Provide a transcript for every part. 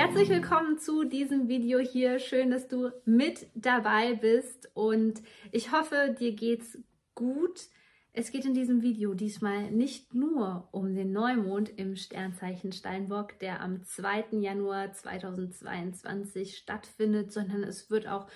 Herzlich willkommen zu diesem Video hier. Schön, dass du mit dabei bist und ich hoffe, dir geht's gut. Es geht in diesem Video diesmal nicht nur um den Neumond im Sternzeichen Steinbock, der am 2. Januar 2022 stattfindet, sondern es wird auch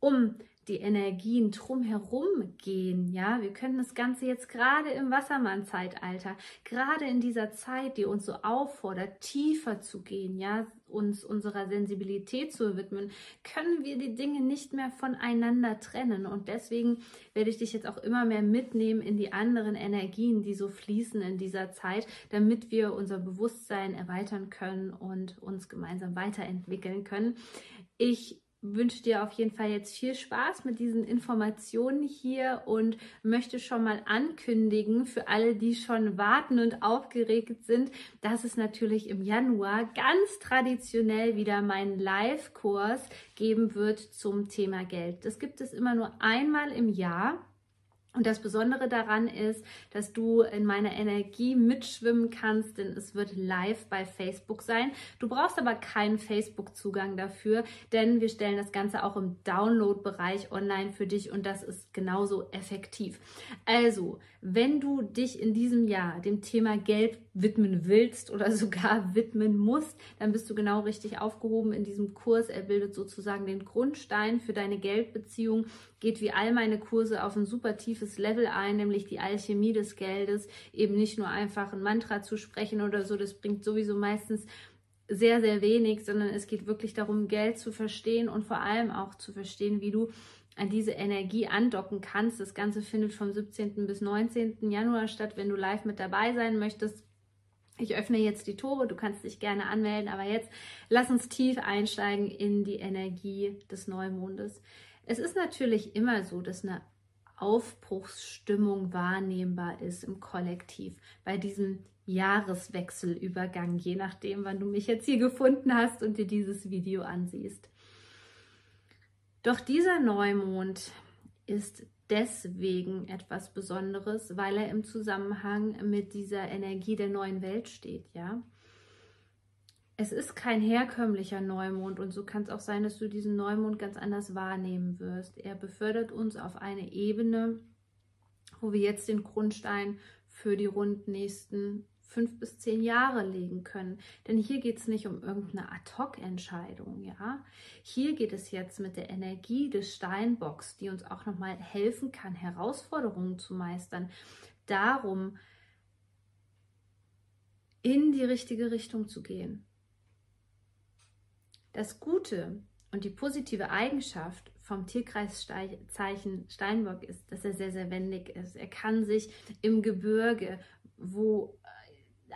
um die Energien drumherum gehen. Ja, wir können das Ganze jetzt gerade im Wassermann-Zeitalter, gerade in dieser Zeit, die uns so auffordert, tiefer zu gehen, ja, uns unserer Sensibilität zu widmen, können wir die Dinge nicht mehr voneinander trennen. Und deswegen werde ich dich jetzt auch immer mehr mitnehmen in die anderen Energien, die so fließen in dieser Zeit, damit wir unser Bewusstsein erweitern können und uns gemeinsam weiterentwickeln können. Ich wünsche dir auf jeden Fall jetzt viel Spaß mit diesen Informationen hier und möchte schon mal ankündigen für alle, die schon warten und aufgeregt sind, dass es natürlich im Januar ganz traditionell wieder meinen Live-Kurs geben wird zum Thema Geld. Das gibt es immer nur einmal im Jahr. Und das Besondere daran ist, dass du in meiner Energie mitschwimmen kannst, denn es wird live bei Facebook sein. Du brauchst aber keinen Facebook-Zugang dafür, denn wir stellen das Ganze auch im Download-Bereich online für dich und das ist genauso effektiv. Also, wenn du dich in diesem Jahr dem Thema Geld widmen willst oder sogar widmen musst, dann bist du genau richtig aufgehoben in diesem Kurs. Er bildet sozusagen den Grundstein für deine Geldbeziehung, geht wie all meine Kurse auf ein super tiefes Level ein, nämlich die Alchemie des Geldes, eben nicht nur einfach ein Mantra zu sprechen oder so, das bringt sowieso meistens sehr, sehr wenig, sondern es geht wirklich darum, Geld zu verstehen und vor allem auch zu verstehen, wie du an diese Energie andocken kannst. Das Ganze findet vom 17. bis 19. Januar statt, wenn du live mit dabei sein möchtest. Ich öffne jetzt die Tore, du kannst dich gerne anmelden, aber jetzt lass uns tief einsteigen in die Energie des Neumondes. Es ist natürlich immer so, dass eine Aufbruchsstimmung wahrnehmbar ist im Kollektiv bei diesem Jahreswechselübergang, je nachdem, wann du mich jetzt hier gefunden hast und dir dieses Video ansiehst. Doch dieser Neumond ist deswegen etwas Besonderes, weil er im Zusammenhang mit dieser Energie der neuen Welt steht, ja es ist kein herkömmlicher Neumond und so kann es auch sein, dass du diesen Neumond ganz anders wahrnehmen wirst. Er befördert uns auf eine Ebene, wo wir jetzt den Grundstein für die rund nächsten fünf bis zehn Jahre legen können. Denn hier geht es nicht um irgendeine Ad-Hoc-Entscheidung, ja. Hier geht es jetzt mit der Energie des Steinbocks, die uns auch nochmal helfen kann, Herausforderungen zu meistern, darum, in die richtige Richtung zu gehen. Das Gute und die positive Eigenschaft vom Tierkreiszeichen Steinbock ist, dass er sehr, sehr wendig ist. Er kann sich im Gebirge, wo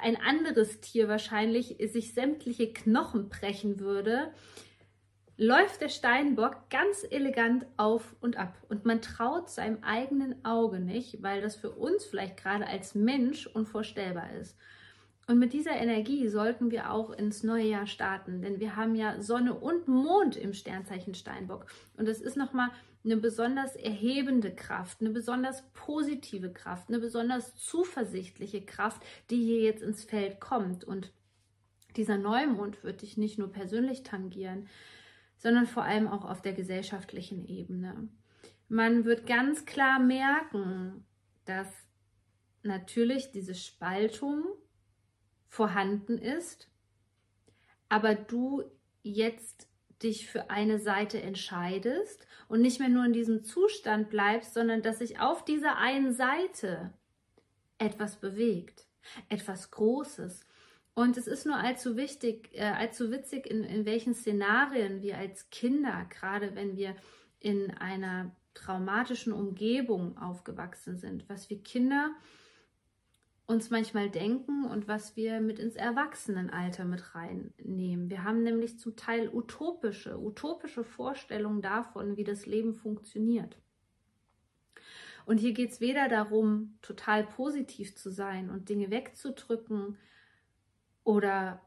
ein anderes Tier wahrscheinlich sich sämtliche Knochen brechen würde, läuft der Steinbock ganz elegant auf und ab. Und man traut seinem eigenen Auge nicht, weil das für uns vielleicht gerade als Mensch unvorstellbar ist. Und mit dieser Energie sollten wir auch ins neue Jahr starten, denn wir haben ja Sonne und Mond im Sternzeichen Steinbock. Und das ist nochmal eine besonders erhebende Kraft, eine besonders positive Kraft, eine besonders zuversichtliche Kraft, die hier jetzt ins Feld kommt. Und dieser Neumond wird dich nicht nur persönlich tangieren, sondern vor allem auch auf der gesellschaftlichen Ebene. Man wird ganz klar merken, dass natürlich diese Spaltung vorhanden ist, aber du jetzt dich für eine Seite entscheidest und nicht mehr nur in diesem Zustand bleibst, sondern dass sich auf dieser einen Seite etwas bewegt, etwas Großes. Und es ist nur allzu wichtig, äh, allzu witzig, in, in welchen Szenarien wir als Kinder, gerade wenn wir in einer traumatischen Umgebung aufgewachsen sind, was wir Kinder uns manchmal denken und was wir mit ins Erwachsenenalter mit reinnehmen. Wir haben nämlich zum Teil utopische, utopische Vorstellungen davon, wie das Leben funktioniert. Und hier geht es weder darum, total positiv zu sein und Dinge wegzudrücken oder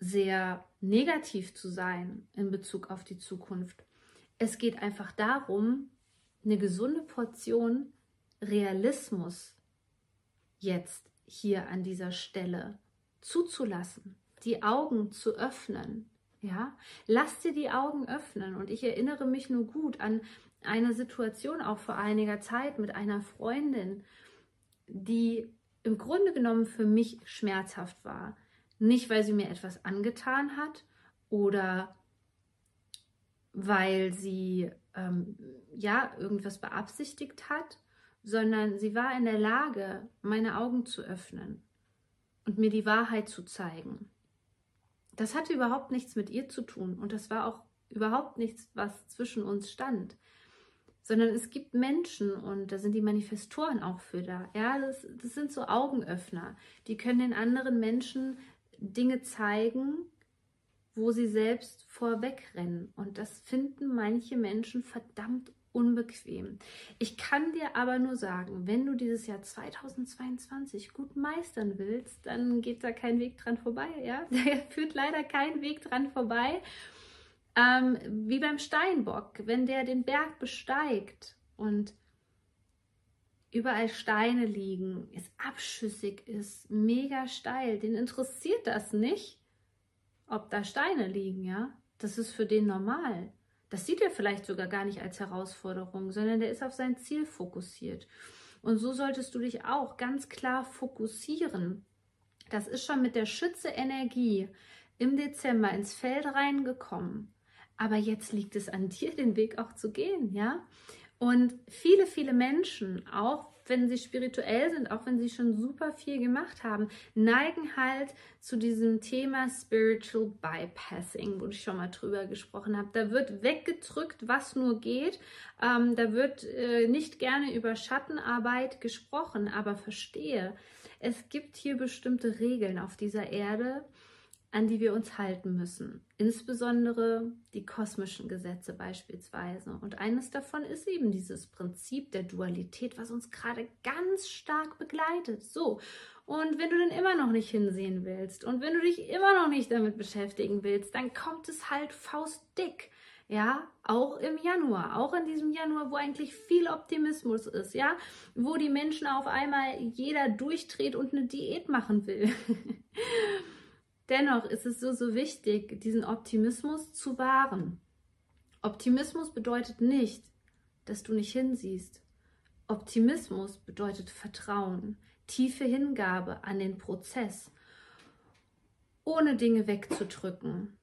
sehr negativ zu sein in Bezug auf die Zukunft. Es geht einfach darum, eine gesunde Portion Realismus jetzt hier an dieser Stelle zuzulassen, die Augen zu öffnen. Ja, lass dir die Augen öffnen. Und ich erinnere mich nur gut an eine Situation auch vor einiger Zeit mit einer Freundin, die im Grunde genommen für mich schmerzhaft war. Nicht, weil sie mir etwas angetan hat oder weil sie ähm, ja irgendwas beabsichtigt hat, sondern sie war in der Lage, meine Augen zu öffnen und mir die Wahrheit zu zeigen. Das hatte überhaupt nichts mit ihr zu tun und das war auch überhaupt nichts, was zwischen uns stand, sondern es gibt Menschen und da sind die Manifestoren auch für da. Ja, das, das sind so Augenöffner, die können den anderen Menschen Dinge zeigen, wo sie selbst vorwegrennen und das finden manche Menschen verdammt unbequem. Ich kann dir aber nur sagen, wenn du dieses Jahr 2022 gut meistern willst, dann geht da kein Weg dran vorbei. Ja, da führt leider kein Weg dran vorbei. Ähm, wie beim Steinbock, wenn der den Berg besteigt und überall Steine liegen, es abschüssig ist, mega steil, den interessiert das nicht, ob da Steine liegen, ja. Das ist für den normal. Das sieht er vielleicht sogar gar nicht als Herausforderung, sondern der ist auf sein Ziel fokussiert. Und so solltest du dich auch ganz klar fokussieren. Das ist schon mit der Schütze Energie im Dezember ins Feld reingekommen. Aber jetzt liegt es an dir, den Weg auch zu gehen, ja? Und viele, viele Menschen, auch wenn sie spirituell sind, auch wenn sie schon super viel gemacht haben, neigen halt zu diesem Thema Spiritual Bypassing, wo ich schon mal drüber gesprochen habe. Da wird weggedrückt, was nur geht. Ähm, da wird äh, nicht gerne über Schattenarbeit gesprochen, aber verstehe, es gibt hier bestimmte Regeln auf dieser Erde, an die wir uns halten müssen. Insbesondere die kosmischen Gesetze beispielsweise. Und eines davon ist eben dieses Prinzip der Dualität, was uns gerade ganz stark begleitet. So. Und wenn du dann immer noch nicht hinsehen willst und wenn du dich immer noch nicht damit beschäftigen willst, dann kommt es halt faustdick. Ja, auch im Januar, auch in diesem Januar, wo eigentlich viel Optimismus ist, ja, wo die Menschen auf einmal jeder durchdreht und eine Diät machen will. Dennoch ist es so, so wichtig, diesen Optimismus zu wahren. Optimismus bedeutet nicht, dass du nicht hinsiehst. Optimismus bedeutet Vertrauen, tiefe Hingabe an den Prozess, ohne Dinge wegzudrücken,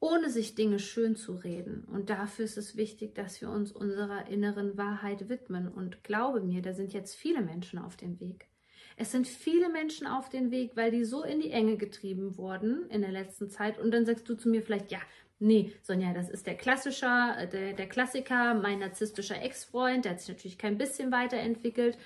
ohne sich Dinge schön zu reden. Und dafür ist es wichtig, dass wir uns unserer inneren Wahrheit widmen. Und glaube mir, da sind jetzt viele Menschen auf dem Weg. Es sind viele Menschen auf den Weg, weil die so in die Enge getrieben wurden in der letzten Zeit. Und dann sagst du zu mir vielleicht, ja, nee, Sonja, das ist der klassischer, äh, der, der Klassiker, mein narzisstischer Ex-Freund, der hat sich natürlich kein bisschen weiterentwickelt.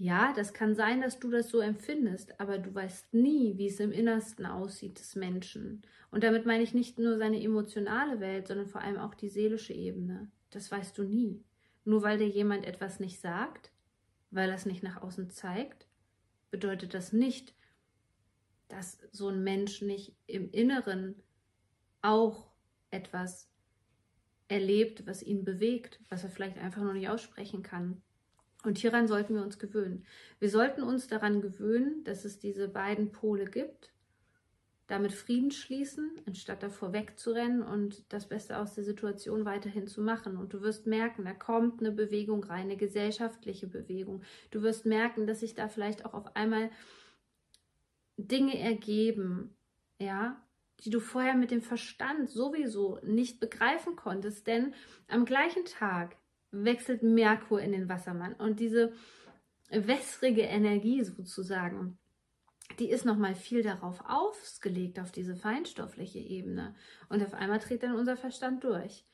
Ja, das kann sein, dass du das so empfindest, aber du weißt nie, wie es im Innersten aussieht des Menschen. Und damit meine ich nicht nur seine emotionale Welt, sondern vor allem auch die seelische Ebene. Das weißt du nie. Nur weil dir jemand etwas nicht sagt, weil er es nicht nach außen zeigt, bedeutet das nicht, dass so ein Mensch nicht im Inneren auch etwas erlebt, was ihn bewegt, was er vielleicht einfach noch nicht aussprechen kann. Und hieran sollten wir uns gewöhnen. Wir sollten uns daran gewöhnen, dass es diese beiden Pole gibt damit Frieden schließen, anstatt davor wegzurennen und das Beste aus der Situation weiterhin zu machen. Und du wirst merken, da kommt eine Bewegung rein, eine gesellschaftliche Bewegung. Du wirst merken, dass sich da vielleicht auch auf einmal Dinge ergeben, ja, die du vorher mit dem Verstand sowieso nicht begreifen konntest, denn am gleichen Tag wechselt Merkur in den Wassermann und diese wässrige Energie sozusagen, die ist nochmal viel darauf ausgelegt, auf diese feinstoffliche Ebene. Und auf einmal tritt dann unser Verstand durch.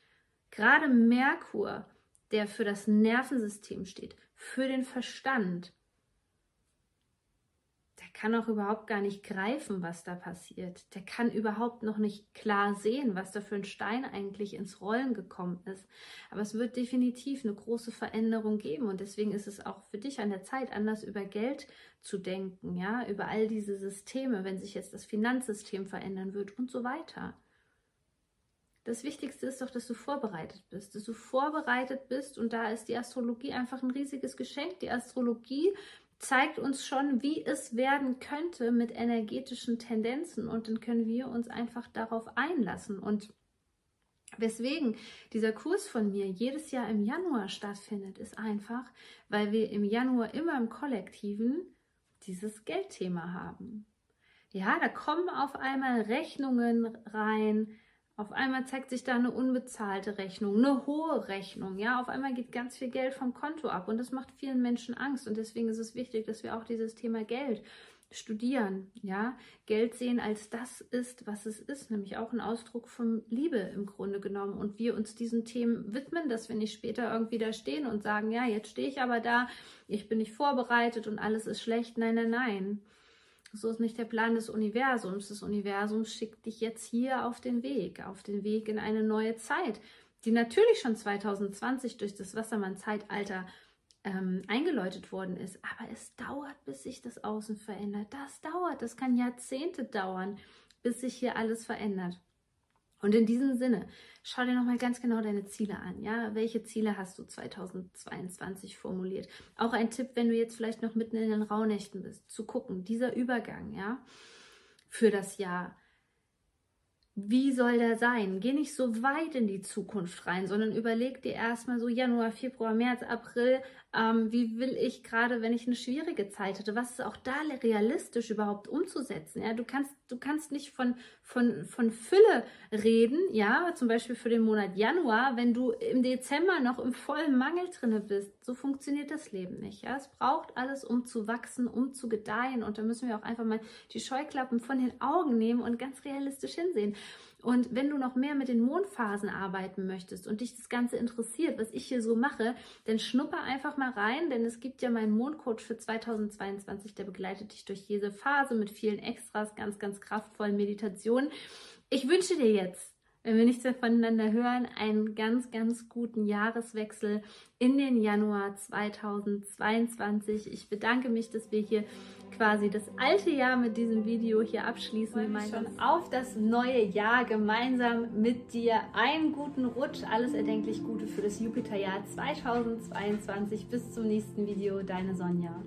Gerade Merkur, der für das Nervensystem steht, für den Verstand, kann auch überhaupt gar nicht greifen, was da passiert. Der kann überhaupt noch nicht klar sehen, was da für ein Stein eigentlich ins Rollen gekommen ist. Aber es wird definitiv eine große Veränderung geben und deswegen ist es auch für dich an der Zeit, anders über Geld zu denken, ja, über all diese Systeme, wenn sich jetzt das Finanzsystem verändern wird und so weiter. Das Wichtigste ist doch, dass du vorbereitet bist, dass du vorbereitet bist und da ist die Astrologie einfach ein riesiges Geschenk. Die Astrologie zeigt uns schon, wie es werden könnte mit energetischen Tendenzen und dann können wir uns einfach darauf einlassen und Weswegen dieser Kurs von mir jedes Jahr im Januar stattfindet, ist einfach, weil wir im Januar immer im Kollektiven dieses Geldthema haben. Ja, da kommen auf einmal Rechnungen rein, auf einmal zeigt sich da eine unbezahlte Rechnung, eine hohe Rechnung. Ja, auf einmal geht ganz viel Geld vom Konto ab und das macht vielen Menschen Angst. Und deswegen ist es wichtig, dass wir auch dieses Thema Geld studieren. Ja, Geld sehen als das ist, was es ist, nämlich auch ein Ausdruck von Liebe im Grunde genommen. Und wir uns diesen Themen widmen, dass wir nicht später irgendwie da stehen und sagen, ja, jetzt stehe ich aber da, ich bin nicht vorbereitet und alles ist schlecht. Nein, nein, nein. So ist nicht der Plan des Universums. Das Universum schickt dich jetzt hier auf den Weg, auf den Weg in eine neue Zeit, die natürlich schon 2020 durch das Wassermann-Zeitalter ähm, eingeläutet worden ist. Aber es dauert, bis sich das Außen verändert. Das dauert, das kann Jahrzehnte dauern, bis sich hier alles verändert. Und in diesem Sinne, schau dir nochmal ganz genau deine Ziele an. Ja, welche Ziele hast du 2022 formuliert? Auch ein Tipp, wenn du jetzt vielleicht noch mitten in den Rauhnächten bist, zu gucken, dieser Übergang, ja, für das Jahr. Wie soll der sein? Geh nicht so weit in die Zukunft rein, sondern überleg dir erstmal so Januar, Februar, März, April, ähm, wie will ich gerade, wenn ich eine schwierige Zeit hatte, was ist auch da realistisch überhaupt umzusetzen? Ja, du kannst, du kannst nicht von, von, von Fülle reden, ja, zum Beispiel für den Monat Januar, wenn du im Dezember noch im vollen Mangel drinne bist. So funktioniert das Leben nicht. Ja, es braucht alles, um zu wachsen, um zu gedeihen. Und da müssen wir auch einfach mal die Scheuklappen von den Augen nehmen und ganz realistisch hinsehen. Und wenn du noch mehr mit den Mondphasen arbeiten möchtest und dich das Ganze interessiert, was ich hier so mache, dann schnupper einfach mal rein, denn es gibt ja meinen Mondcoach für 2022, der begleitet dich durch jede Phase mit vielen Extras, ganz, ganz kraftvollen Meditationen. Ich wünsche dir jetzt wenn wir nichts mehr voneinander hören, einen ganz, ganz guten Jahreswechsel in den Januar 2022. Ich bedanke mich, dass wir hier quasi das alte Jahr mit diesem Video hier abschließen. Gemeinsam auf das neue Jahr gemeinsam mit dir. Einen guten Rutsch, alles erdenklich Gute für das Jupiterjahr 2022. Bis zum nächsten Video, deine Sonja.